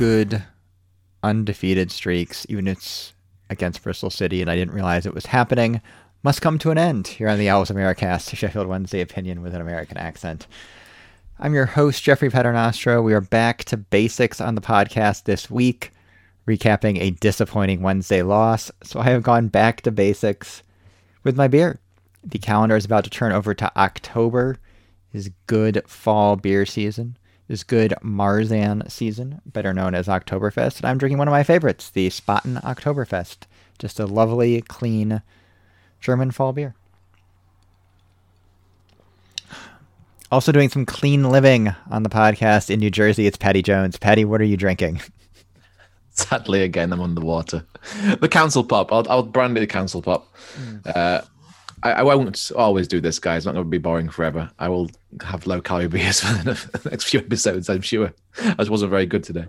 good undefeated streaks, even if it's against Bristol City and I didn't realize it was happening, must come to an end here on the Owls Americast, Sheffield Wednesday opinion with an American accent. I'm your host, Jeffrey Paternostro. We are back to basics on the podcast this week, recapping a disappointing Wednesday loss. So I have gone back to basics with my beer. The calendar is about to turn over to October, is good fall beer season, is good Marzen season, better known as Oktoberfest. And I'm drinking one of my favorites, the Spaten Oktoberfest. Just a lovely, clean German fall beer. Also doing some clean living on the podcast in New Jersey. It's Patty Jones. Patty, what are you drinking? Sadly, again, I'm underwater. The water. The council pop. I'll, I'll brand it the council pop. Mm. Uh, I, I, won't always do this, guys. It's not going to be boring forever. I will have low calorie beers for the next few episodes, I'm sure. I just wasn't very good today.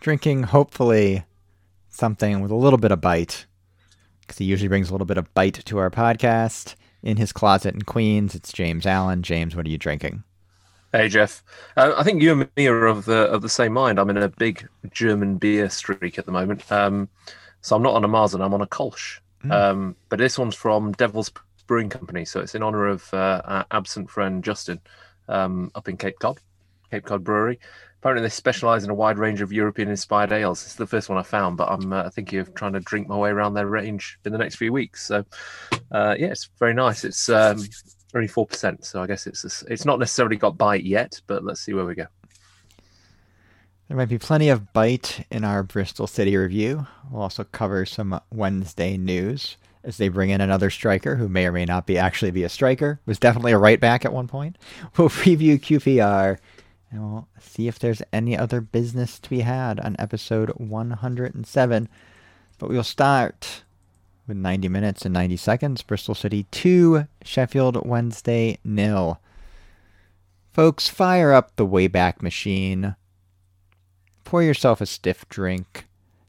Drinking, hopefully, something with a little bit of bite, because he usually brings a little bit of bite to our podcast in his closet in Queens. It's James Allen. James, what are you drinking? Hey Jeff, uh, I think you and me are of the of the same mind. I'm in a big German beer streak at the moment, um, so I'm not on a Marzen. I'm on a Kolsch. Mm. Um, but this one's from Devil's Brewing Company, so it's in honor of uh, our absent friend Justin um, up in Cape Cod, Cape Cod Brewery. Apparently, they specialise in a wide range of European-inspired ales. It's the first one I found, but I'm uh, thinking of trying to drink my way around their range in the next few weeks. So, uh, yeah, it's very nice. It's um, only four percent, so I guess it's a, it's not necessarily got bite yet, but let's see where we go. There might be plenty of bite in our Bristol City review. We'll also cover some Wednesday news as they bring in another striker who may or may not be actually be a striker. Was definitely a right back at one point. We'll preview QPR and we'll see if there's any other business to be had on episode 107. But we'll start with 90 minutes and 90 seconds. Bristol City 2, Sheffield Wednesday nil. Folks, fire up the Wayback Machine. Pour yourself a stiff drink.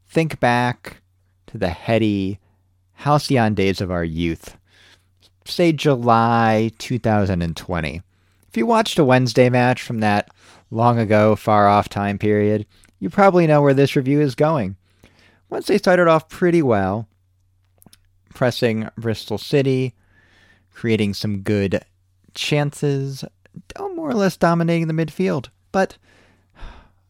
Think back to the heady, halcyon days of our youth. Say July 2020. If you watched a Wednesday match from that long ago, far off time period, you probably know where this review is going. Once they started off pretty well, pressing Bristol City, creating some good chances, more or less dominating the midfield. But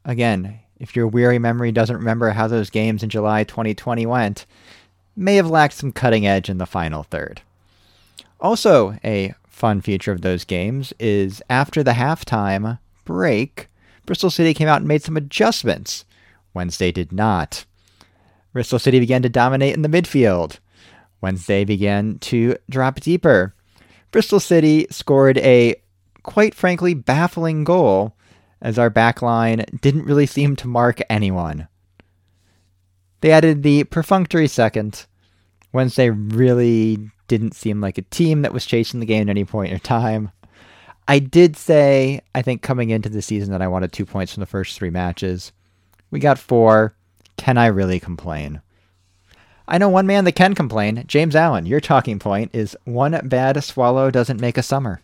again, if your weary memory doesn't remember how those games in July 2020 went, may have lacked some cutting edge in the final third. Also, a fun feature of those games is after the halftime, break, Bristol City came out and made some adjustments. Wednesday did not. Bristol City began to dominate in the midfield. Wednesday began to drop deeper. Bristol City scored a, quite frankly, baffling goal as our backline didn't really seem to mark anyone. They added the perfunctory second. Wednesday really didn't seem like a team that was chasing the game at any point in time. I did say, I think coming into the season, that I wanted two points from the first three matches. We got four. Can I really complain? I know one man that can complain. James Allen, your talking point is one bad swallow doesn't make a summer.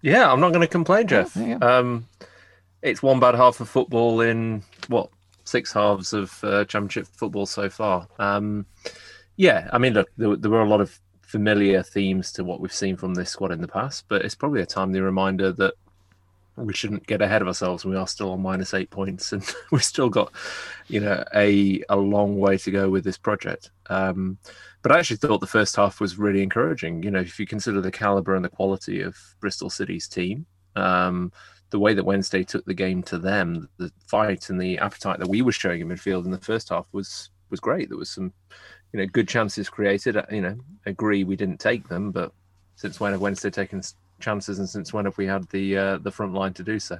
Yeah, I'm not going to complain, Jeff. um, it's one bad half of football in what six halves of uh, championship football so far. Um, yeah, I mean, look, there, there, were a lot of familiar themes to what we've seen from this squad in the past, but it's probably a timely reminder that we shouldn't get ahead of ourselves. We are still on minus eight points, and we've still got, you know, a a long way to go with this project. Um, but I actually thought the first half was really encouraging. You know, if you consider the caliber and the quality of Bristol City's team, um, the way that Wednesday took the game to them, the fight and the appetite that we were showing in midfield in the first half was was great. There was some you know, good chances created. Uh, you know, agree we didn't take them, but since when have Wednesday taken chances, and since when have we had the uh, the front line to do so?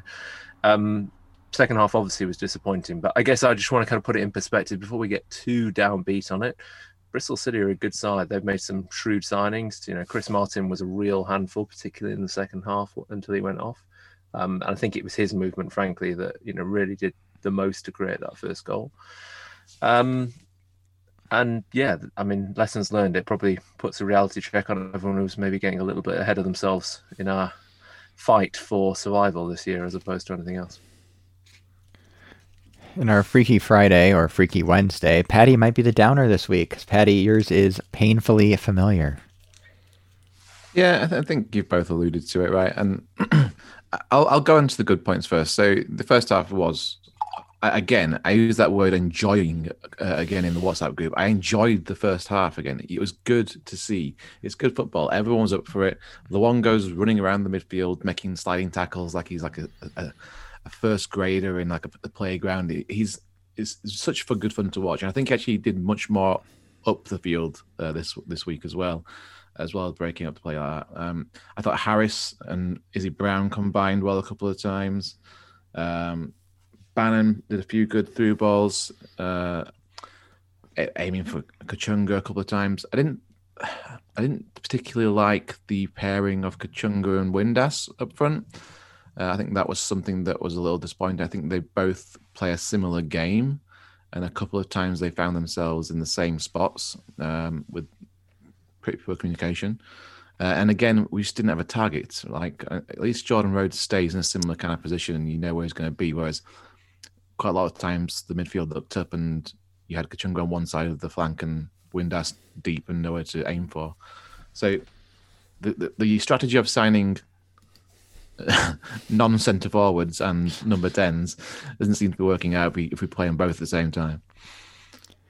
Um, second half obviously was disappointing, but I guess I just want to kind of put it in perspective before we get too downbeat on it. Bristol City are a good side. They've made some shrewd signings. You know, Chris Martin was a real handful, particularly in the second half until he went off. Um, and I think it was his movement, frankly, that you know really did the most to create that first goal. Um, and yeah, I mean, lessons learned. It probably puts a reality check on everyone who's maybe getting a little bit ahead of themselves in our fight for survival this year as opposed to anything else. In our Freaky Friday or Freaky Wednesday, Patty might be the downer this week. Patty, yours is painfully familiar. Yeah, I, th- I think you've both alluded to it, right? And I'll, I'll go into the good points first. So the first half was again, I use that word enjoying uh, again in the WhatsApp group. I enjoyed the first half again. It was good to see. It's good football. Everyone's up for it. Luongo's running around the midfield, making sliding tackles like he's like a, a, a first grader in like a, a playground. He's it's, such for good fun to watch. And I think actually did much more up the field uh, this this week as well, as well breaking up the play like that. Um, I thought Harris and Izzy Brown combined well a couple of times. Um, Bannan did a few good through balls, uh, aiming for Kachunga a couple of times. I didn't, I didn't particularly like the pairing of Kachunga and Windass up front. Uh, I think that was something that was a little disappointing. I think they both play a similar game, and a couple of times they found themselves in the same spots um, with pretty poor communication. Uh, and again, we just didn't have a target. Like uh, at least Jordan Rhodes stays in a similar kind of position, and you know where he's going to be. Whereas quite a lot of times the midfield looked up and you had Kachunga on one side of the flank and Windass deep and nowhere to aim for. So the, the, the strategy of signing non centre forwards and number 10s doesn't seem to be working out if we, if we play them both at the same time.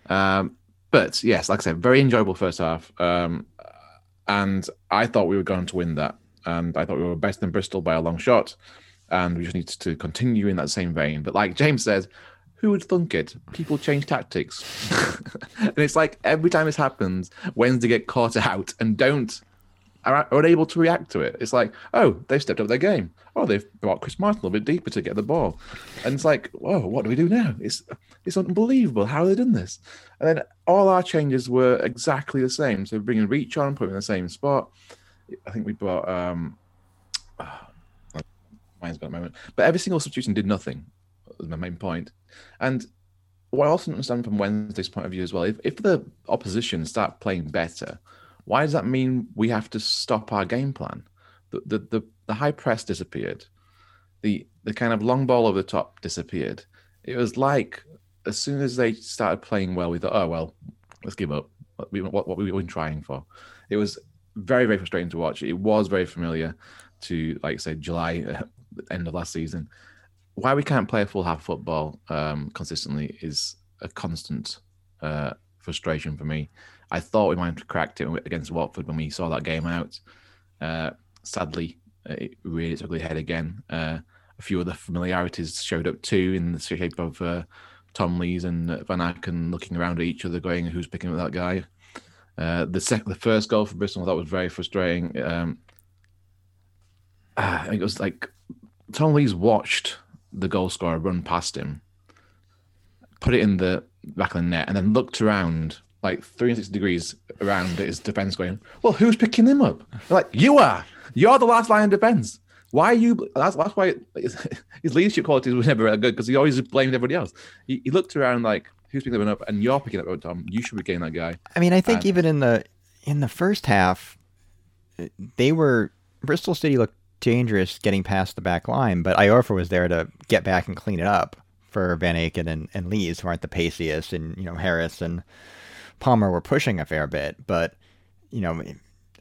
Um, but yes, like I said, very enjoyable first half. Um, and I thought we were going to win that. And I thought we were best than Bristol by a long shot and we just need to continue in that same vein. But like James says, who would thunk it? People change tactics, and it's like every time this happens, Wednesday get caught out and don't are, unable to react to it. It's like, oh, they've stepped up their game. Oh, they've brought Chris Martin a little bit deeper to get the ball, and it's like, whoa, what do we do now? It's it's unbelievable how they done this. And then all our changes were exactly the same. So bringing Reach on, putting in the same spot. I think we brought um, mind's gone a moment. But every single substitution did nothing. Was my main point. And what I also understand from Wednesday's point of view as well, if, if the opposition start playing better, why does that mean we have to stop our game plan? The the the, the high press disappeared. The the kind of long ball over the top disappeared. It was like as soon as they started playing well, we thought, oh well, let's give up. What, what, what we've been trying for. It was very very frustrating to watch. It was very familiar to like say July end of last season. Why we can't play a full half football um, consistently is a constant uh, frustration for me. I thought we might have cracked it against Watford when we saw that game out. Uh, sadly, it really took ugly head again. Uh, a few of the familiarities showed up too in the shape of uh, Tom Lees and Van Aken looking around at each other, going, "Who's picking up that guy?" Uh, the second, the first goal for Bristol, thought was very frustrating. Um, I think it was like Tom Lees watched the goal scorer run past him, put it in the back of the net, and then looked around like 360 degrees around his defense, going, "Well, who's picking him up?" They're like, "You are. You're the last line of defense. Why are you?" That's that's why his, his leadership qualities were never good because he always blamed everybody else. He, he, looked around like, "Who's picking him up?" And you're picking up oh, Tom. You should be getting that guy. I mean, I think and, even in the in the first half, they were Bristol City looked dangerous getting past the back line, but Iorfa was there to get back and clean it up for Van Aken and, and Lees, who aren't the paciest, and you know Harris and Palmer were pushing a fair bit, but you know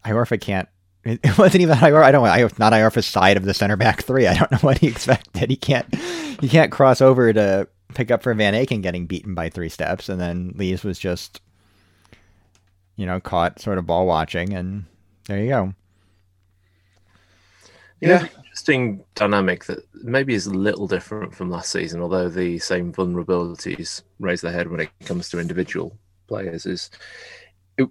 Iorfa can't. It wasn't even Iorfa. I don't know. Not Iorfa's side of the center back three. I don't know what he expected. He can't. He can't cross over to pick up for Van Aken getting beaten by three steps, and then Lees was just, you know, caught sort of ball watching, and there you go. Yeah. Interesting dynamic that maybe is a little different from last season, although the same vulnerabilities raise their head when it comes to individual players. Is it,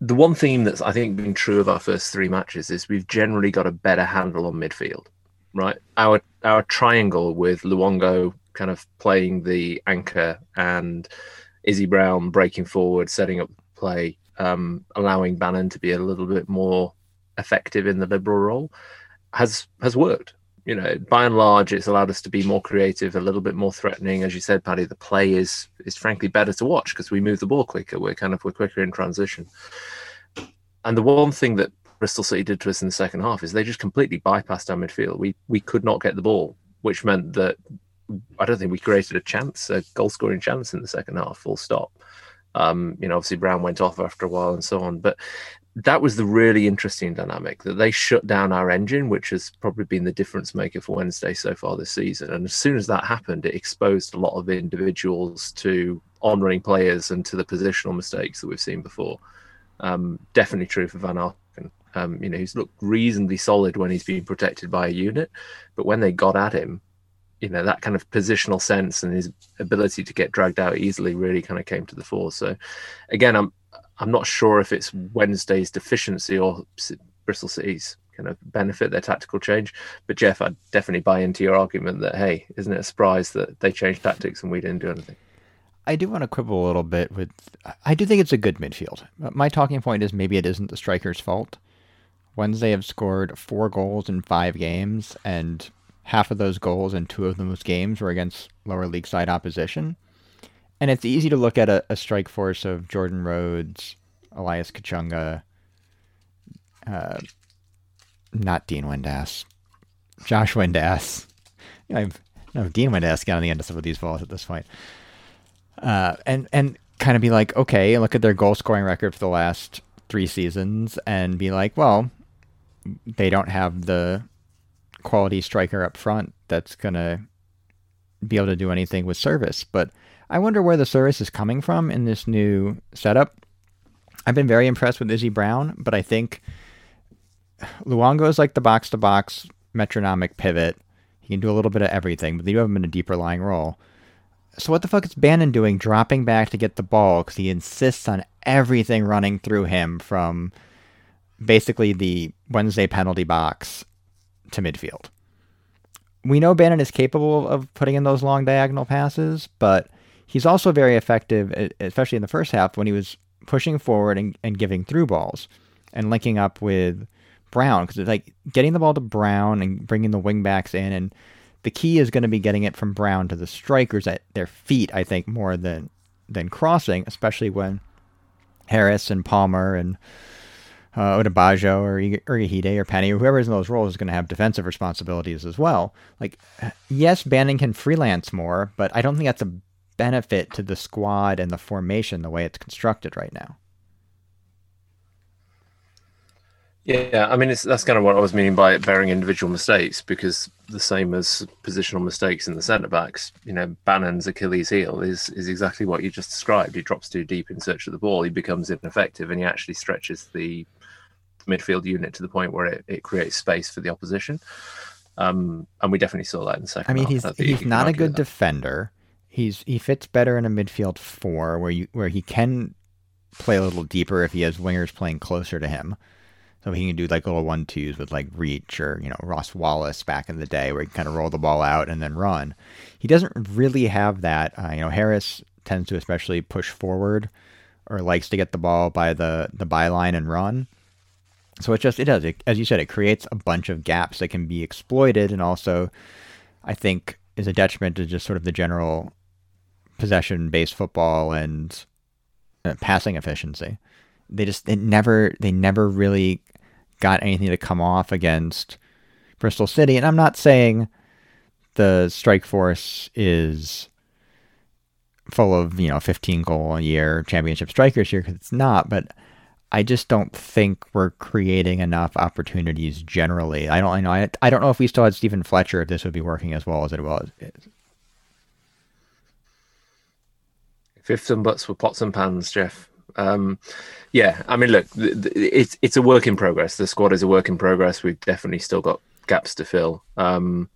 the one theme that's I think been true of our first three matches is we've generally got a better handle on midfield, right? Our our triangle with Luongo kind of playing the anchor and Izzy Brown breaking forward, setting up play, um, allowing Bannan to be a little bit more effective in the liberal role has has worked. You know, by and large, it's allowed us to be more creative, a little bit more threatening. As you said, Paddy, the play is is frankly better to watch because we move the ball quicker. We're kind of we're quicker in transition. And the one thing that Bristol City did to us in the second half is they just completely bypassed our midfield. We we could not get the ball, which meant that I don't think we created a chance, a goal scoring chance in the second half. Full stop. Um, you know, obviously Brown went off after a while and so on, but that was the really interesting dynamic that they shut down our engine, which has probably been the difference maker for Wednesday so far this season. And as soon as that happened, it exposed a lot of individuals to on-running players and to the positional mistakes that we've seen before. Um, definitely true for Van Aken. Um, you know, he's looked reasonably solid when he's been protected by a unit, but when they got at him, you know, that kind of positional sense and his ability to get dragged out easily really kind of came to the fore. So, again, I'm I'm not sure if it's Wednesday's deficiency or Bristol City's kind of benefit their tactical change. But Jeff, I'd definitely buy into your argument that hey, isn't it a surprise that they changed tactics and we didn't do anything? I do want to quibble a little bit with. I do think it's a good midfield. My talking point is maybe it isn't the striker's fault. Wednesday have scored four goals in five games, and half of those goals and two of those games were against lower league side opposition. And it's easy to look at a, a strike force of Jordan Rhodes, Elias Kachunga, uh, not Dean Windass, Josh Windass. I've no Dean Windass got on the end of some of these balls at this point. Uh, and and kind of be like, okay, look at their goal scoring record for the last three seasons, and be like, well, they don't have the quality striker up front that's gonna be able to do anything with service. But I wonder where the service is coming from in this new setup. I've been very impressed with Izzy Brown, but I think Luongo is like the box to box metronomic pivot. He can do a little bit of everything, but you have him in a deeper lying role. So what the fuck is Bannan doing dropping back to get the ball because he insists on everything running through him from basically the Wednesday penalty box to midfield. We know Bannan is capable of putting in those long diagonal passes, but he's also very effective, especially in the first half when he was pushing forward and, and giving through balls and linking up with Brown because it's like getting the ball to Brown and bringing the wingbacks in and the key is going to be getting it from Brown to the strikers at their feet I think more than than crossing especially when Harris and Palmer and uh, Odubajo or Urhoghide or Penney or whoever is in those roles is going to have defensive responsibilities as well. Like, yes, Bannan can freelance more, but I don't think that's a benefit to the squad and the formation the way it's constructed right now. Yeah, I mean, that's kind of what I was meaning by bearing individual mistakes, because the same as positional mistakes in the centre backs, you know, Bannan's Achilles heel is is exactly what you just described. He drops too deep in search of the ball, he becomes ineffective, and he actually stretches the midfield unit to the point where it, it creates space for the opposition. Um, and we definitely saw that in the second. I mean, half. he's he's not a good defender. He's he fits better in a midfield four where you where he can play a little deeper if he has wingers playing closer to him. So he can do like little one twos with like reach or, you know, Ross Wallace back in the day where he can kind of roll the ball out and then run. He doesn't really have that. Uh, you know, Harris tends to especially push forward or likes to get the ball by the, the byline and run. So it just, it does, it, as you said, it creates a bunch of gaps that can be exploited and also, I think, is a detriment to just sort of the general possession based football and uh, passing efficiency they just it never they never really got anything to come off against Bristol City. And I'm not saying the strike force is full of you know 15 goal a year championship strikers here because it's not, but I just don't think we're creating enough opportunities generally. I don't I know I, I don't know if we still had Steven Fletcher if this would be working as well as it was. Fifth and butts for pots and pans, Jeff. Um, yeah, I mean, look, it's it's a work in progress. The squad is a work in progress. We've definitely still got gaps to fill. Um,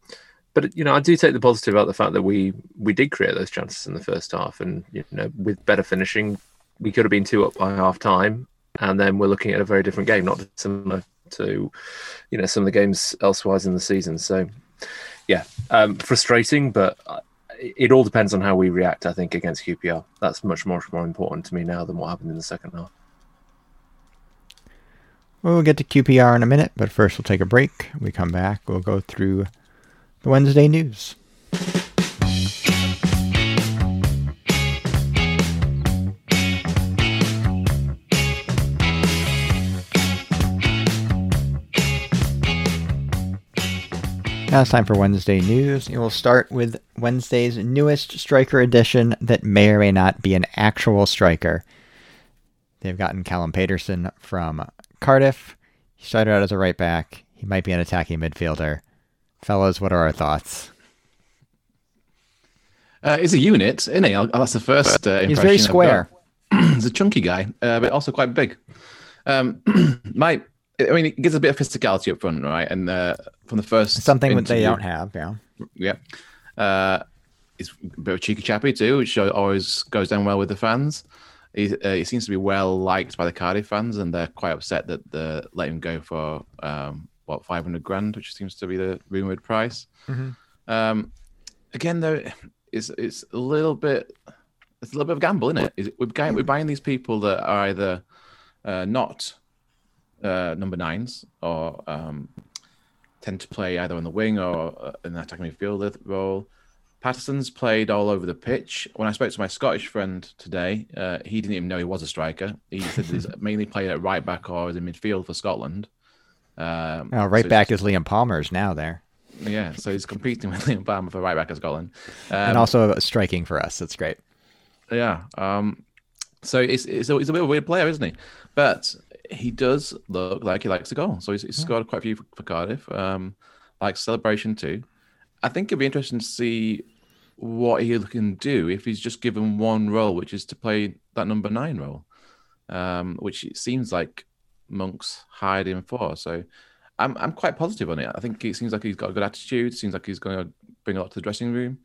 but you know, I do take the positive about the fact that we we did create those chances in the first half, and you know, with better finishing, we could have been two up by half time, and then we're looking at a very different game, not similar to you know some of the games elsewise in the season. So, yeah, um, frustrating, but it all depends on how we react. I think against QPR, that's much much more important to me now than what happened in the second half. Well, we'll get to QPR in a minute, but first we'll take a break. When we come back, we'll go through the Wednesday news. Now it's time for Wednesday news. we will start with Wednesday's newest striker edition that may or may not be an actual striker. They've gotten Callum Paterson from Cardiff. He started out as a right back. He might be an attacking midfielder. Fellows, what are our thoughts? Uh, he's a unit, isn't he? That's the first uh, He's very square. he's a chunky guy, uh, but also quite big. Um, my, I mean, it gives a bit of physicality up front, right? And uh, from the first something that they don't have, yeah, yeah. Uh, he's a bit of a cheeky chappy too, which always goes down well with the fans. He, uh, he seems to be well liked by the Cardiff fans, and they're quite upset that they let him go for um, what 500 grand, which seems to be the rumored price. Mm-hmm. Um, again, though, it's it's a little bit it's a little bit of a gamble, isn't it? Is it we're, buying, we're buying these people that are either uh, not uh, number nines or um, tend to play either on the wing or uh, in the attacking midfielder role. Paterson's played all over the pitch. When I spoke to my Scottish friend today, uh, he didn't even know he was a striker. He said he's mainly played at right back or in midfield for Scotland. Um, oh, right so back is Liam Palmer's now there. Yeah, so he's competing with Liam Palmer for right back at Scotland, um, and also striking for us. That's great. Yeah. Um, so it's, it's a, he's a bit of a weird player, isn't he? But he does look like he likes to go. So he's, he's yeah. scored quite a few for, for Cardiff. Um, like celebration too. I think it'd be interesting to see what he can do if he's just given one role, which is to play that number nine role, um, which it seems like Monk's hired him for. So I'm I'm quite positive on it. I think it seems like he's got a good attitude. Seems like he's going to bring a lot to the dressing room.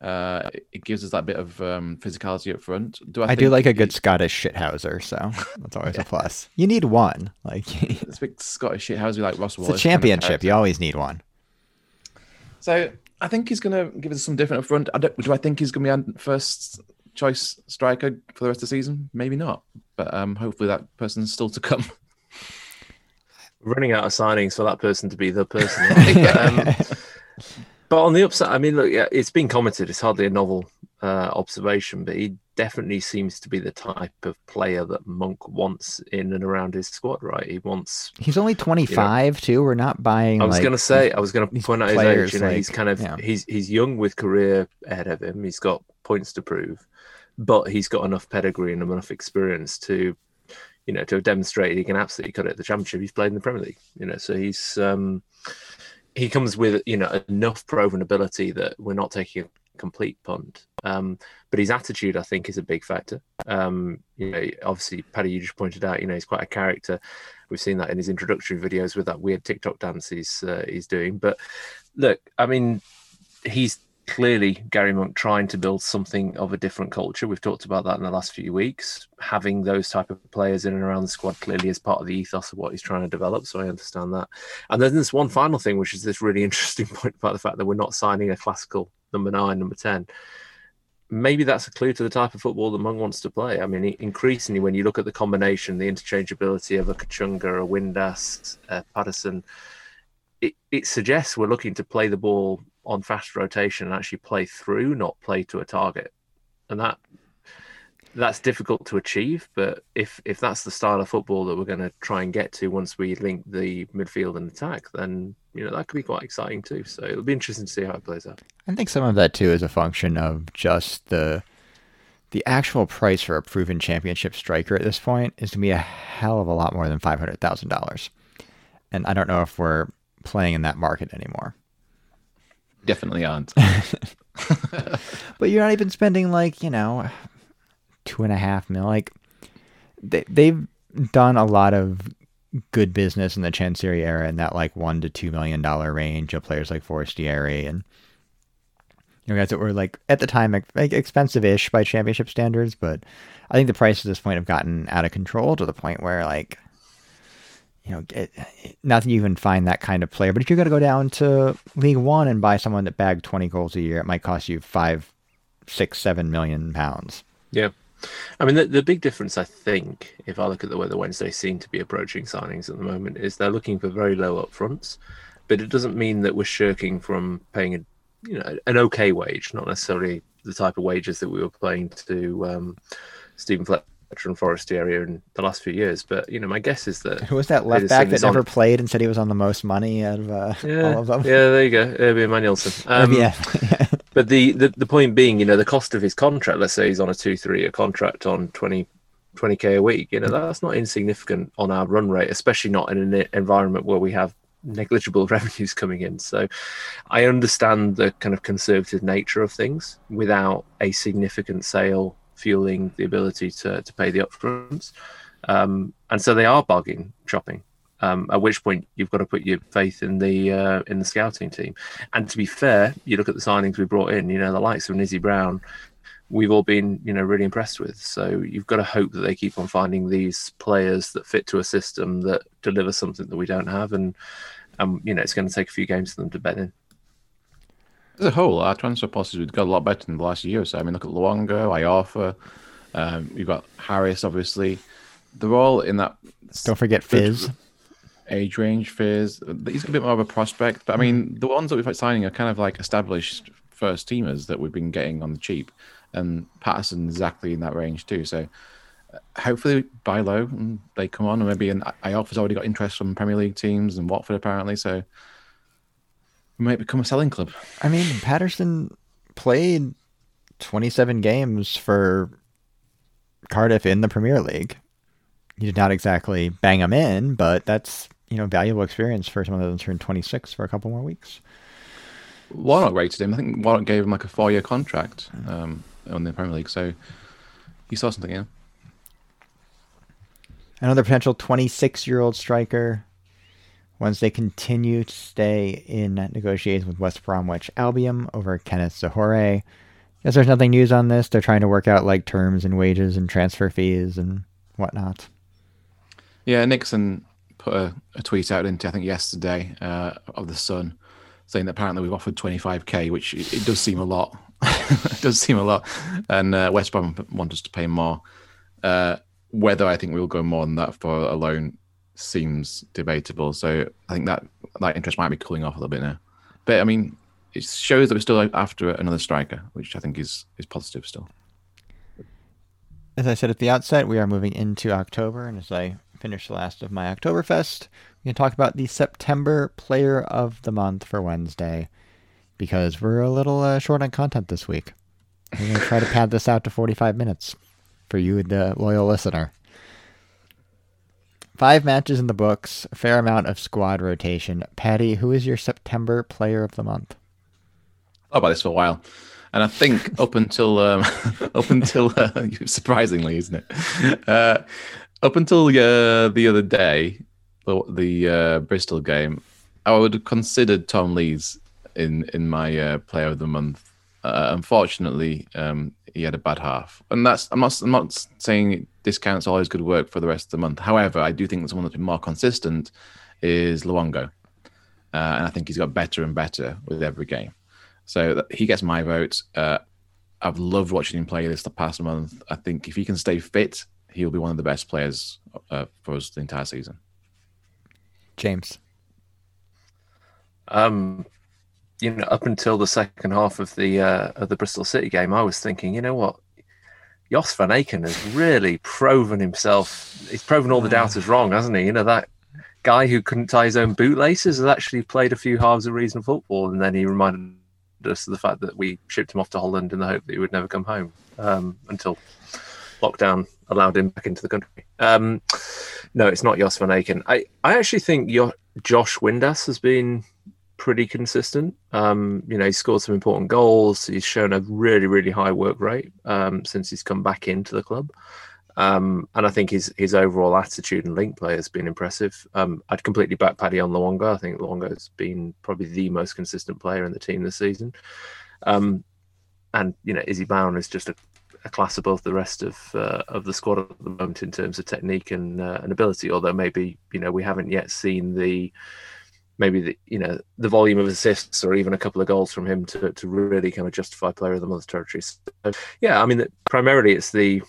Uh, it gives us that bit of um, physicality up front. Do I, I do like a good Scottish shithouser, so that's always yeah. a plus. You need one, like this big Scottish shithouser like Ross Wallace. It's a championship. Kind of you always need one. So I think he's going to give us some different up front. I do I think he's going to be our first choice striker for the rest of the season? Maybe not, but um, hopefully that person's still to come. running out of signings for that person to be the person. um, but, on the upside, I mean, look, yeah, it's been commented. It's hardly a novel uh, observation, but he definitely seems to be the type of player that Monk wants in and around his squad. Right? He wants. He's only twenty five you know, too. We're not buying. I was like, going to say. I was going to point out his age. You know, like, he's kind of yeah. he's he's young with career ahead of him. He's got points to prove, but he's got enough pedigree and enough experience to you know, to have demonstrated he can absolutely cut it at the championship. He's played in the Premier League, you know, so he's um, he comes with you know enough proven ability that we're not taking a complete punt. Um, but his attitude, I think, is a big factor. Um, you know, obviously, Paddy, you just pointed out, you know, he's quite a character. We've seen that in his introductory videos with that weird TikTok dance he's uh, he's doing. But look, I mean, he's clearly Gary Monk trying to build something of a different culture. We've talked about that in the last few weeks. Having those type of players in and around the squad clearly is part of the ethos of what he's trying to develop. So I understand that. And then there's one final thing, which is this really interesting point about the fact that we're not signing a classical number nine, number ten. Maybe that's a clue to the type of football that Monk wants to play. I mean, increasingly, when you look at the combination, the interchangeability of a Kachunga, a Windass, a Paterson, it, it suggests we're looking to play the ball on fast rotation and actually play through, not play to a target. And that that's difficult to achieve, but if if that's the style of football that we're going to try and get to once we link the midfield and attack, then you know that could be quite exciting too. So it'll be interesting to see how it plays out. I think some of that too is a function of just the the actual price for a proven championship striker at this point is going to be a hell of a lot more than five hundred thousand dollars, and I don't know if we're playing in that market anymore definitely aren't. but you're not even spending like you know two and a half mil. Like they they've done a lot of good business in the Chansiri era in that like one to two million dollar range of players like Forestieri and you know guys that were like at the time like expensive-ish by championship standards, but I think the prices at this point have gotten out of control to the point where like you know, it, not that you even find that kind of player, but if you're going to go down to League One and buy someone that bagged 20 goals a year, it might cost you five, six, seven million pounds. Yeah. I mean, the, the big difference, I think, if I look at the way the Wednesday seem to be approaching signings at the moment, is they're looking for very low upfronts, but it doesn't mean that we're shirking from paying a, you know, an okay wage, not necessarily the type of wages that we were paying to um, Steven Fletcher veteran area in the last few years. But you know, my guess is that who was that left back that never on... played and said he was on the most money out of uh, yeah, all of them? Yeah, there you go, Urby Emanuelson. Um, yeah. but the, the the point being, you know, the cost of his contract. Let's say he's on a two three year contract on 20 20k a week. You know, that's not insignificant on our run rate, especially not in an environment where we have negligible revenues coming in. So I understand the kind of conservative nature of things without a significant sale fueling the ability to, to pay the upfronts. Um, and so they are bargain shopping. Um, at which point you've got to put your faith in the uh, in the scouting team. And to be fair, you look at the signings we brought in. You know, the likes of Izzy Brown, we've all been you know really impressed with. So you've got to hope that they keep on finding these players that fit to a system that deliver something that we don't have, and um, you know it's going to take a few games for them to bed in. As a whole, our transfer policies have got a lot better in the last year so. I mean, look at Luongo, Iorfa, um, you've got Harris, obviously. They're all in that. Don't forget Fizz. Age range, Fizz. He's a bit more of a prospect, but I mean, the ones that we've been signing are kind of like established first teamers that we've been getting on the cheap and Paterson exactly in that range too. So uh, hopefully buy low and they come on, and maybe an Iorfa's already got interest from Premier League teams and Watford apparently. So we might become a selling club. I mean, Paterson played 27 games for Cardiff in the Premier League. You did not exactly bang him in, but that's you know valuable experience for someone that's turned 26 for a couple more weeks. Warnock rated him. I think Warnock gave him like a four-year contract. Um, on the Premier League. So he saw something, yeah. Another potential 26 year old striker. Once they continue to stay in negotiations with West Bromwich Albion over Kenneth Zohore. Guess there's nothing news on this. They're trying to work out like terms and wages and transfer fees and whatnot. Yeah, Nixon put a, a tweet out into I think yesterday uh, of the Sun saying that apparently we've offered 25k, which it, it does seem a lot it does seem a lot. And uh, West Brom want us to pay more. Uh, whether I think we'll go more than that for a loan seems debatable. So I think that that interest might be cooling off a little bit now. But I mean, it shows that we're still after another striker, which I think is is positive still. As I said at the outset, we are moving into October, and as I finish the last of my Oktoberfest, we can talk about the September Player of the Month for Wednesday because we're a little uh, short on content this week. We're going to try to pad this out to 45 minutes for you, the loyal listener. Five matches in the books, a fair amount of squad rotation. Patty, who is your September player of the month? I've thought about this for a while, and I think up until um, up until uh, surprisingly, isn't it? Uh, up until uh, the other day, the, the uh, Bristol game, I would have considered Tom Lees in in my uh, player of the month. Uh, unfortunately, um, he had a bad half, and that's I'm not I'm not saying discounts all his good work for the rest of the month. However, I do think that someone that's been more consistent is Luongo, uh, and I think he's got better and better with every game. So he gets my vote. Uh, I've loved watching him play this the past month. I think if he can stay fit, he'll be one of the best players uh, for us the entire season. James. Um, you know, up until the second half of the uh, of the Bristol City game, I was thinking, you know what, Jos van Aken has really proven himself. He's proven all the doubters wrong, hasn't he? You know that guy who couldn't tie his own bootlaces has actually played a few halves of reasonable football, and then he reminded us of the fact that we shipped him off to Holland in the hope that he would never come home um, until lockdown allowed him back into the country. Um, no, it's not Jos van Aken. I, I actually think your, Josh Windass has been pretty consistent. Um, you know, he scored some important goals. He's shown a really, really high work rate um, since he's come back into the club. Um, and I think his his overall attitude and link play has been impressive. Um, I'd completely back Paddy on Luongo. I think Luongo has been probably the most consistent player in the team this season. Um, and you know, Izzy Brown is just a, a, class above the rest of uh, of the squad at the moment in terms of technique and uh, and ability. Although maybe you know we haven't yet seen the maybe the you know the volume of assists or even a couple of goals from him to, to really kind of justify player of the month territory. So, yeah, I mean primarily it's the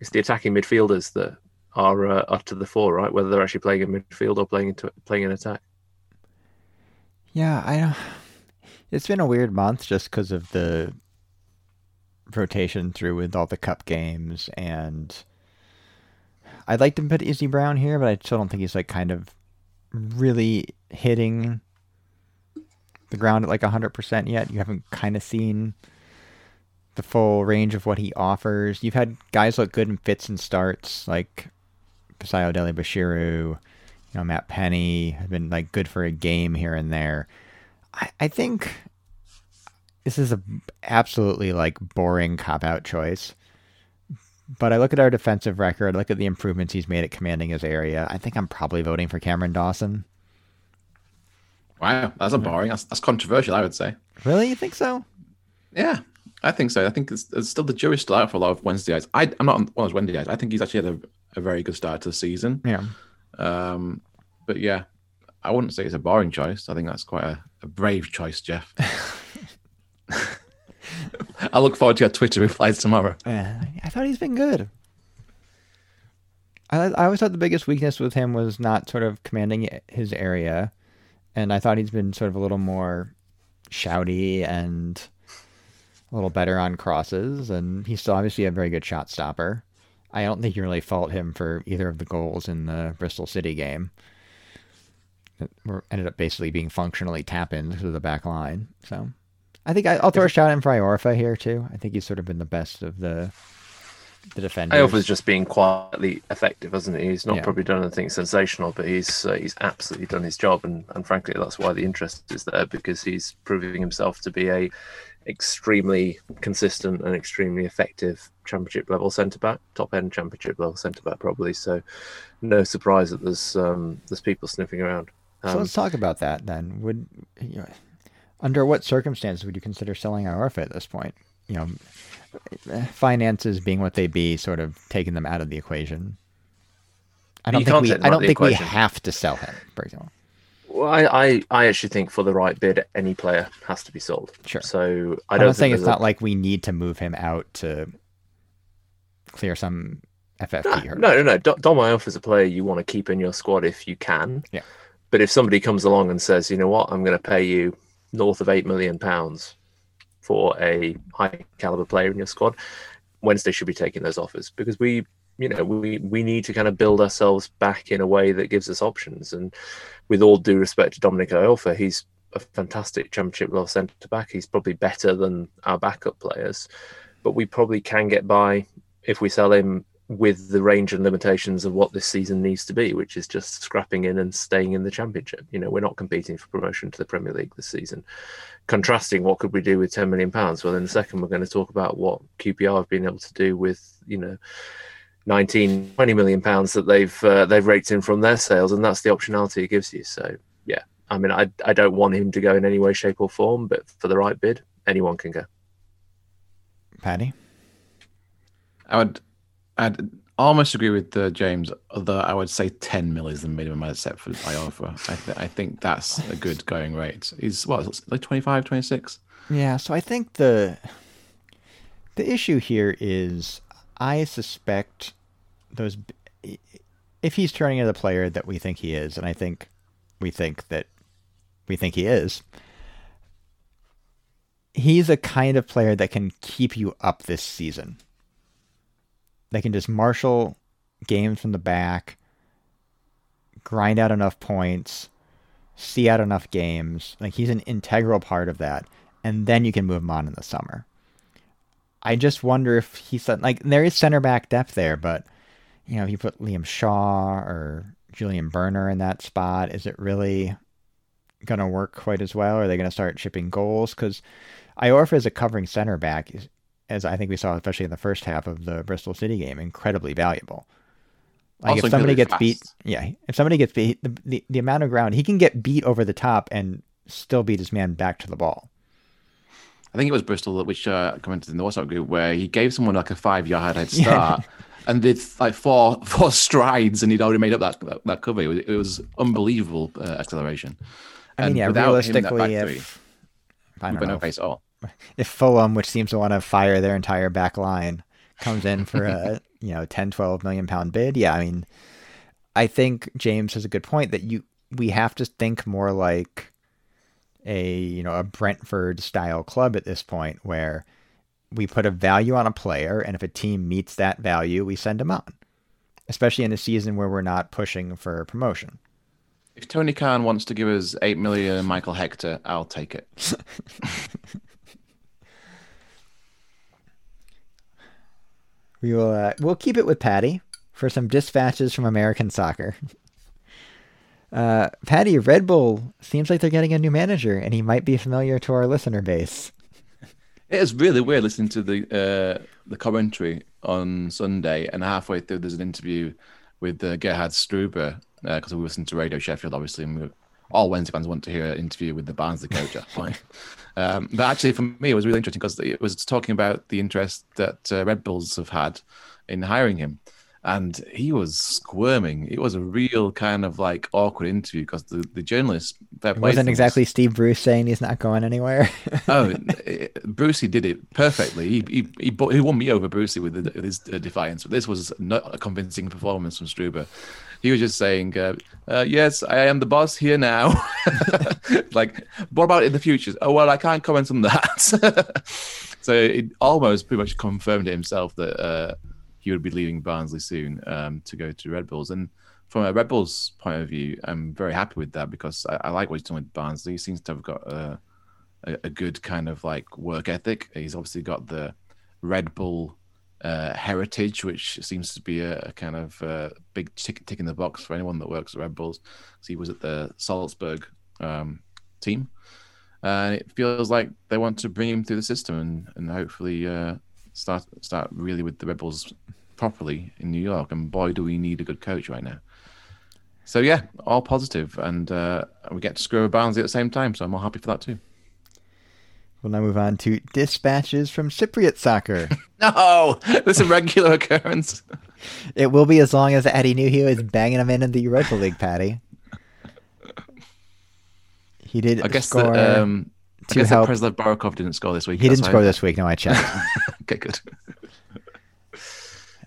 it's the attacking midfielders that are uh, up to the fore, right? Whether they're actually playing in midfield or playing into playing in attack. Yeah, I. It's been a weird month just because of the rotation through with all the cup games and I'd like to put Izzy Brown here, but I still don't think he's like kind of really hitting the ground at like 100% yet. You haven't kind of seen the full range of what he offers. You've had guys look good in fits and starts, like Fisayo Dele-Bashiru, you know, Matt Penney have been like good for a game here and there. I, I think this is a absolutely like boring cop out choice. But I look at our defensive record, look at the improvements he's made at commanding his area. I think I'm probably voting for Cameron Dawson. Wow, that's a boring. That's, that's controversial, I would say. Really, you think so? Yeah, I think so. I think it's, it's still the jury's still out for a lot of Wednesday guys. I, I'm not one of those Wednesday guys. I think he's actually had a, a very good start to the season. Yeah. Um, but yeah, I wouldn't say it's a boring choice. I think that's quite a, a brave choice, Jeff. I look forward to your Twitter replies tomorrow. Yeah, I thought he's been good. I I always thought the biggest weakness with him was not sort of commanding his area, and I thought he's been sort of a little more shouty and a little better on crosses, and he's still obviously a very good shot stopper. I don't think you really fault him for either of the goals in the Bristol City game. Were ended up basically being functionally tap ins to the back line. So I think I, will throw a shout in for Iorfa here too. I think he's sort of been the best of the the defenders. Iorfa's just being quietly effective, hasn't he? He's not yeah. probably done anything sensational, but he's uh, he's absolutely done his job, and and frankly, that's why the interest is there because he's proving himself to be a extremely consistent and extremely effective championship level centre back, top end championship level centre back probably. So no surprise that there's um, there's people sniffing around. Um, so let's talk about that then. Would you know, under what circumstances would you consider selling Iorfa at this point? You know, finances being what they be, sort of taking them out of the equation. I don't think we. I don't think equation. we have to sell him, for example. Well, I, I, I actually think for the right bid, any player has to be sold. Sure. So I don't. I'm saying it's not like we need to move him out to clear some FFP. No, no, no, no. Dom Iorfa is a player you want to keep in your squad if you can. Yeah. But if somebody comes along and says, you know what, I'm going to pay you north of eight million pounds for a high caliber player in your squad, Wednesday should be taking those offers because we, you know, we we need to kind of build ourselves back in a way that gives us options. And with all due respect to Dominic Iorfa, he's a fantastic championship level centre back. He's probably better than our backup players, but we probably can get by if we sell him with the range and limitations of what this season needs to be, which is just scrapping in and staying in the championship. You know, we're not competing for promotion to the Premier League this season. Contrasting what could we do with 10 million pounds? Well, in a second, we're going to talk about what QPR have been able to do with, you know, 19, 20 million pounds that they've uh, they've raked in from their sales, and that's the optionality it gives you. So, yeah, I mean, I I don't want him to go in any way, shape, or form, but for the right bid, anyone can go. Paddy, I would I'd almost agree with uh, James, although I would say 10 mil is the minimum I'd set for Iorfa. I, th- I think that's a good going rate. He's what, like 25, 26? Yeah, so I think the the issue here is I suspect those if he's turning into the player that we think he is, and I think we think that we think he is, he's a kind of player that can keep you up this season. They can just marshal games from the back, grind out enough points, see out enough games. Like he's an integral part of that. And then you can move him on in the summer. I just wonder if he's like there is center back depth there, but you know, if you put Liam Shaw or Julian Börner in that spot, is it really going to work quite as well? Are they going to start shipping goals? Because Iorfa is a covering center back as I think we saw, especially in the first half of the Bristol City game, incredibly valuable. Like also if somebody gets fast. beat, yeah, if somebody gets beat, the, the, the amount of ground he can get beat over the top and still beat his man back to the ball. I think it was Bristol which uh, commented in the WhatsApp group where he gave someone like a five yard head start. Yeah. And did like four four strides, and he'd already made up that that, that cover. It was, it was unbelievable uh, acceleration. I mean, and yeah, realistically, if I don't know, no pace at all if Fulham, which seems to want to fire their entire back line, comes in for a you know 10, 12 million pound bid, yeah, I mean, I think James has a good point that you we have to think more like a you know a Brentford style club at this point where we put a value on a player and if a team meets that value we send them on especially in a season where we're not pushing for promotion. If Tony Khan wants to give us eight million Michael Hector, I'll take it. we will uh, we'll keep it with Patty for some dispatches from American soccer. Uh, Patty, Red Bull seems like they're getting a new manager, and he might be familiar to our listener base. It is really weird listening to the uh, the commentary on Sunday, and halfway through there's an interview with uh, Gerhard Struber because uh, we listen to Radio Sheffield, obviously, and we, all Wednesday fans want to hear an interview with the Barnsley coach. fine. Um, but actually, for me, it was really interesting because it was talking about the interest that uh, Red Bulls have had in hiring him and he was squirming. It was a real kind of like awkward interview because the, the journalist it wasn't exactly Steve Bruce saying he's not going anywhere. oh, Brucey did it perfectly. He he he, he won me over Brucey with, the, his uh, defiance, but this was not a convincing performance from Struber. He was just saying, uh, uh, "Yes, I am the boss here now." like, what about in the future? Oh well, I can't comment on that. so it almost pretty much confirmed it himself that he would be leaving Barnsley soon um, to go to Red Bulls. And from a Red Bulls point of view, I'm very happy with that because I, I like what he's doing with Barnsley. He seems to have got a, a, a, good kind of like work ethic. He's obviously got the Red Bull uh, heritage, which seems to be a, a kind of uh, big tick, tick in the box for anyone that works at Red Bulls. So he was at the Salzburg um, team. And it feels like they want to bring him through the system and, and hopefully uh, start start really with the Red Bulls properly in New York. And boy, do we need a good coach right now. So yeah, all positive, and uh, we get to screw with Barnsley at the same time. So I'm all happy for that too. We'll now move on to dispatches from Cypriot soccer. no, this is a regular occurrence. it will be as long as Eddie Nuhiu is banging them in in the Europa League, Patty. He did. I guess score that, um, I guess help. Preslav Barkov didn't score this week. He didn't score this week. No, I checked. okay, good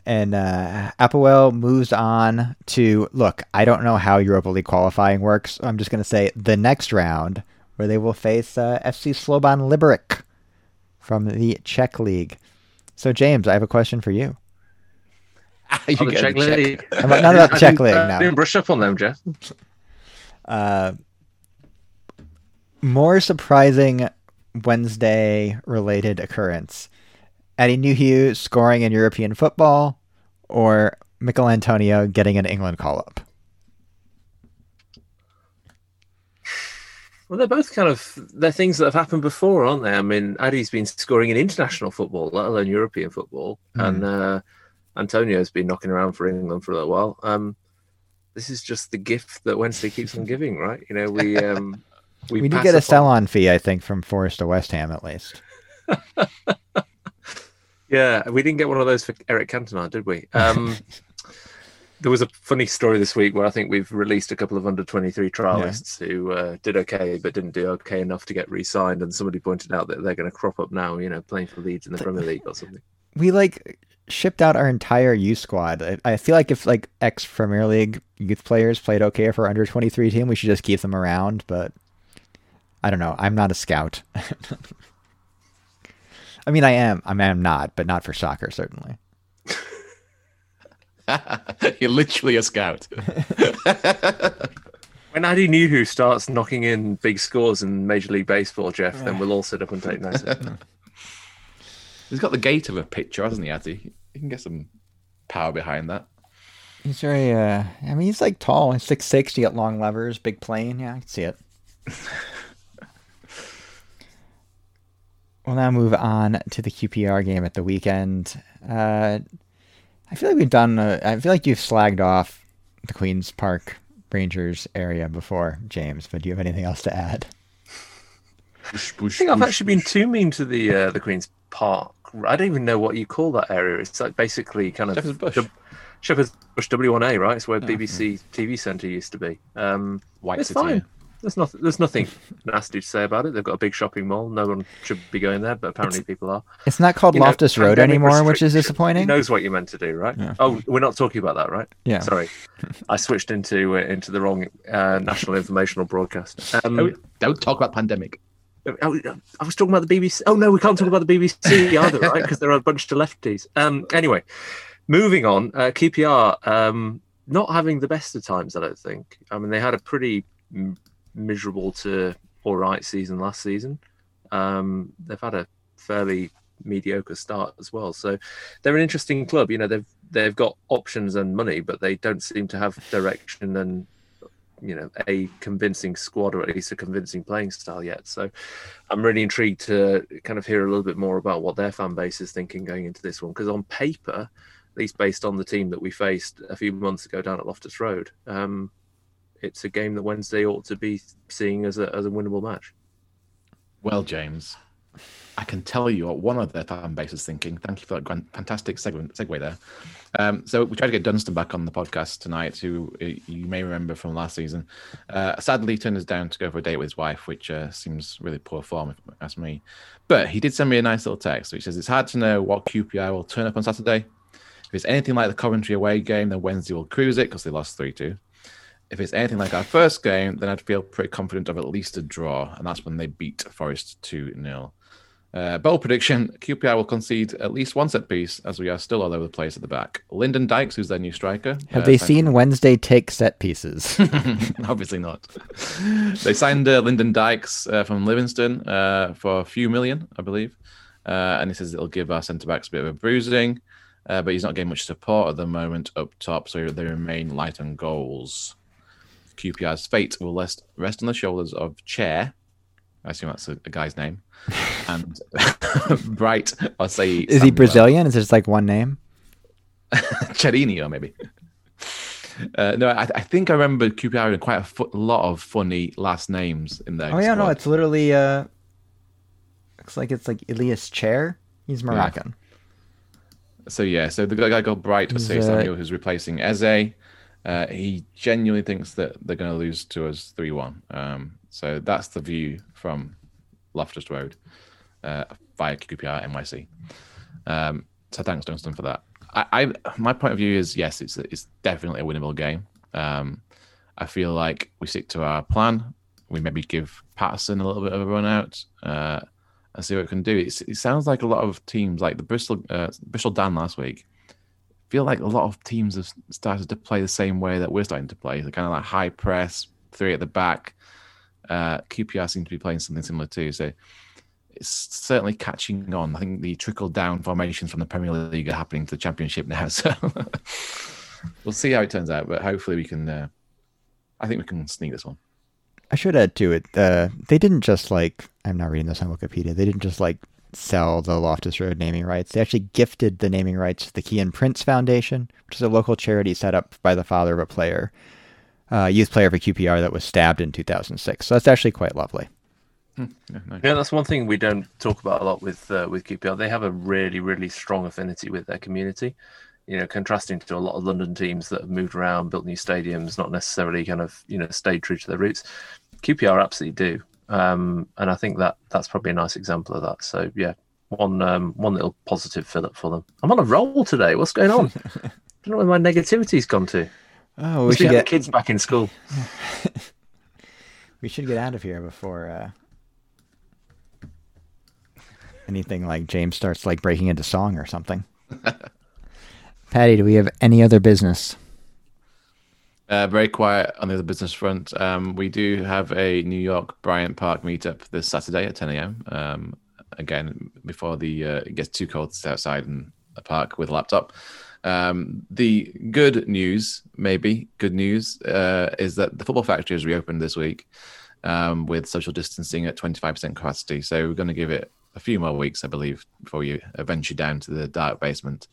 and uh, Apoel moves on to look. I don't know how Europa League qualifying works. I'm just going to say the next round where they will face uh, FC Slovan Liberec from the Czech league. So James, I have a question for you. you oh, the Czech league. About, not about the Czech league. No. didn't brush up on them, Jeff. Uh, more surprising Wednesday related occurrence. Atdhe Nuhiu scoring in European football, or Michael Antonio getting an England call up? Well, they're both kind of they're things that have happened before, aren't they? I mean, Addy's been scoring in international football, let alone European football, mm. and uh, Antonio's been knocking around for England for a little while. Um, this is just the gift that Wednesday keeps on giving, right? You know, we um, we, we do get a sell-on fee, I think, from Forest to West Ham at least. Yeah, we didn't get one of those for Eric Cantona, did we? Um, there was a funny story this week where I think we've released a couple of under 23 trialists yeah. who uh, did okay, but didn't do okay enough to get re signed. And somebody pointed out that they're going to crop up now, you know, playing for Leeds in the Premier League or something. We like shipped out our entire youth squad. I, I feel like if like ex Premier League youth players played okay for under 23 team, we should just keep them around. But I don't know. I'm not a scout. I mean, I am. I I'm not, but not for soccer, certainly. You're literally a scout. when Atdhe Nuhiu starts knocking in big scores in Major League Baseball, Jeff, then we'll all sit up and take notice. He's got the gait of a pitcher, hasn't he, Adi? He can get some power behind that. He's very, uh, I mean, he's like tall. He's six six. you got long levers, big plane. Yeah, I can see it. We'll now move on to the QPR game at the weekend. Uh, I feel like we've done. A, I feel like you've slagged off the Queens Park Rangers area before, James. But do you have anything else to add? Bush, bush, I think I've actually been too mean to the uh, the Queens Park. I don't even know what you call that area. It's like basically kind of Shepherd's Bush. Shepherd's Bush W1A, right? It's where oh, BBC yeah. TV Centre used to be. Um, White it's City. fine. There's nothing. There's nothing nasty to say about it. They've got a big shopping mall. No one should be going there, but apparently it's, people are. It's not called you Loftus know, Road anymore, which is disappointing. knows what you meant to do, right? Yeah. Oh, we're not talking about that, right? Yeah. Sorry, I switched into uh, into the wrong uh, national informational broadcast. Um, oh, don't talk about pandemic. Oh, oh, I was talking about the BBC. Oh no, we can't talk about the BBC either, right? Because there are a bunch of lefties. Um, anyway, moving on, uh, QPR um, not having the best of times. I don't think. I mean, they had a pretty m- miserable to all right season last season. Um, they've had a fairly mediocre start as well. So they're an interesting club. You know, they've they've got options and money, but they don't seem to have direction and you know a convincing squad or at least a convincing playing style yet. So I'm really intrigued to kind of hear a little bit more about what their fan base is thinking going into this one because on paper, at least based on the team that we faced a few months ago down at Loftus Road, um, it's a game that Wednesday ought to be seeing as a as a winnable match. Well, James, I can tell you what one of their fan base is thinking. Thank you for that grand, fantastic segue, segue there. Um, so we tried to get Dunstan back on the podcast tonight, who uh, you may remember from last season. Uh, sadly, turned us down to go for a date with his wife, which uh, seems really poor form, if you ask me. But he did send me a nice little text, which says it's hard to know what QPR will turn up on Saturday. If it's anything like the Coventry away game, then Wednesday will cruise it because they lost 3 2. If it's anything like our first game, then I'd feel pretty confident of at least a draw, and that's when they beat Forest 2 0. Uh, bold prediction QPR will concede at least one set piece as we are still all over the place at the back. Lyndon Dykes, who's their new striker. Have uh, they seen. Wednesday take set pieces? Obviously not. they signed uh, Lyndon Dykes uh, from Livingston uh, for a few million, I believe. Uh, and he says it'll give our centre backs a bit of a bruising, but he's not getting much support at the moment up top, so they remain light on goals. QPR's fate will rest, rest on the shoulders of Chair. I assume that's a, a guy's name and Bright, I'll say. Is he Brazilian? Is it just like one name? Charinho, maybe. Uh, no, I, I, think I remember QPR having quite a fu- lot of funny last names in there. Oh yeah, squad. no, it's literally uh, looks like it's like Ilias Chair. He's Moroccan. Yeah. So yeah, so the guy called Bright Osayi uh, Samuel, who's replacing Eze, uh, he genuinely thinks that they're going to lose to us three one. Um, so that's the view from Loftus Road uh, via QPR NYC. Um, so thanks, Dunstan, for that. I, I, my point of view is yes, it's it's definitely a winnable game. Um, I feel like we stick to our plan. We maybe give Paterson a little bit of a run out uh, and see what we can do. It's, it sounds like a lot of teams, like the Bristol uh, Bristol Dan last week, feel like a lot of teams have started to play the same way that we're starting to play. The kind of like high press, three at the back. Uh, QPR seem to be playing something similar too. So it's certainly catching on. I think the trickle down formations from the Premier League are happening to the Championship now. So we'll see how it turns out. But hopefully we can. Uh, I think we can sneak this one. I should add to it. Uh, they didn't just like. I'm not reading this on Wikipedia. They didn't just like sell the Loftus Road naming rights. They actually gifted the naming rights to the Kiyan Prince Foundation, which is a local charity set up by the father of a player, uh, youth player for QPR that was stabbed in 2006. So that's actually quite lovely. Hmm, yeah, nice. yeah, that's one thing we don't talk about a lot with uh, with QPR. They have a really, really strong affinity with their community. You know, contrasting to a lot of London teams that have moved around, built new stadiums, not necessarily kind of you know stayed true to their roots. QPR absolutely do, um, and I think that that's probably a nice example of that. So yeah, one um, one little positive fill up for them. I'm on a roll today. What's going on? I don't know where my negativity's gone to. Oh, we should get the kids back in school. we should get out of here before uh, anything like James starts like breaking into song or something. Patty, do we have any other business? Uh, very quiet on the other business front. Um, we do have a New York Bryant Park meetup this Saturday at 10 a.m. Um, again, before the uh, it gets too cold to stay outside in the park with a laptop. Um, the good news, maybe good news, uh, is that the Football Factory has reopened this week um, with social distancing at 25% capacity. So we're going to give it a few more weeks, I believe, before you venture down to the dark basement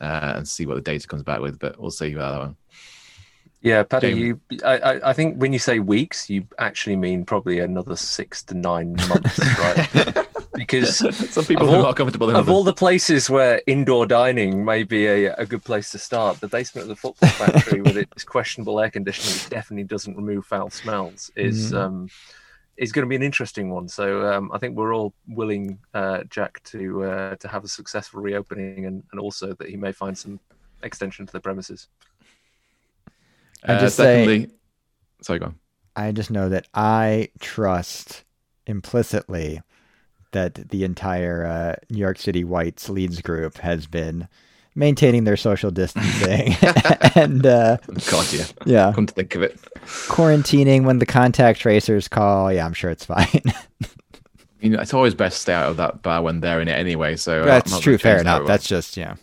uh, and see what the data comes back with. But we'll see about that one. Yeah, Paddy, you, I, I think when you say weeks, you actually mean probably another six to nine months, right? Because some people are not comfortable of all the places where indoor dining may be a, a good place to start, the basement of the football factory with its questionable air conditioning, which definitely doesn't remove foul smells, is mm. um, is going to be an interesting one. So um, I think we're all willing, uh, Jack, to uh, to have a successful reopening, and, and also that he may find some extension to the premises. I uh, just uh, secondly, say, sorry, go on. I just know that I trust implicitly that the entire uh, New York City Whites Leeds group has been maintaining their social distancing and uh, God, yeah, yeah, come to think of it, quarantining when the contact tracers call. Yeah, I'm sure it's fine. you know, it's always best to stay out of that bar when they're in it anyway. So that's true. Fair enough. That that's just yeah.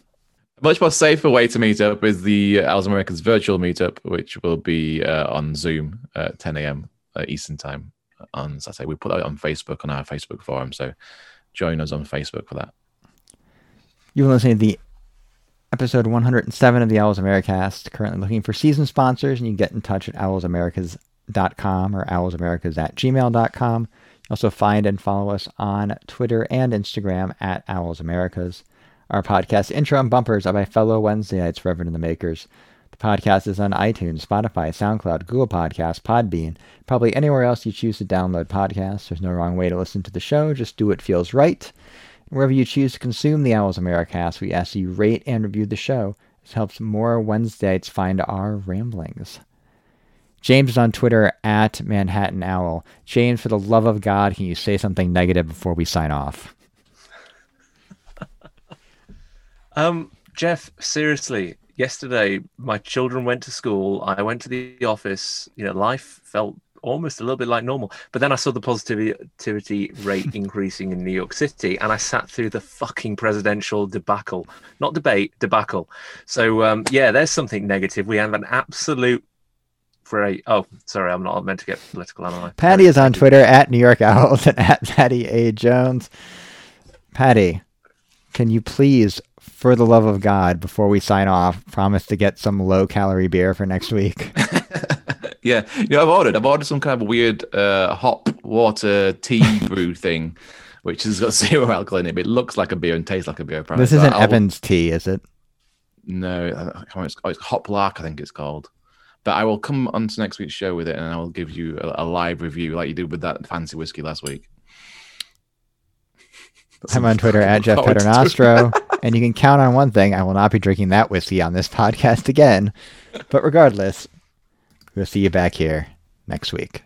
Much more safer way to meet up is the Owls Americas virtual meetup, which will be uh, on Zoom at 10 a.m. Uh, Eastern time on Saturday. We put that on Facebook on our Facebook forum, so join us on Facebook for that. You will listen to the episode 107 of the Owls Americast. Currently looking for season sponsors, and you can get in touch at owlsamericas.com or owlsamericas at gmail.com. Also, find and follow us on Twitter and Instagram at owlsamericas. Our podcast intro and bumpers are by fellow Wednesdayites, Reverend and the Makers. The podcast is on iTunes, Spotify, SoundCloud, Google Podcasts, Podbean, probably anywhere else you choose to download podcasts. There's no wrong way to listen to the show. Just do what feels right. Wherever you choose to consume the Owls Americast, we ask you rate and review the show. This helps more Wednesdayites find our ramblings. James is on Twitter at Manhattan Owl. James, for the love of God, can you say something negative before we sign off? Um, Jeff, seriously, yesterday my children went to school. I went to the office. You know, life felt almost a little bit like normal. But then I saw the positivity rate increasing in New York City, and I sat through the fucking presidential debacle, not debate, debacle. So um, yeah, there's something negative. We have an absolute. Great. Oh, sorry, I'm not meant to get political, am I? Patty is on Twitter at New York Owls and at Patty A Jones. Patty, can you please, for the love of God, before we sign off, promise to get some low calorie beer for next week? yeah, you know, I've ordered. I've ordered some kind of weird uh, hop water tea brew thing, which has got zero alcohol in it. But it looks like a beer and tastes like a beer. Apparently. This isn't Evans tea, is it? No, it's, oh, it's Hop Lark, I think it's called. But I will come on to next week's show with it, and I will give you a, a live review like you did with that fancy whiskey last week. I'm on Twitter at Jeff Paternostro, and you can count on one thing: I will not be drinking that whiskey on this podcast again. But regardless, We'll see you back here next week.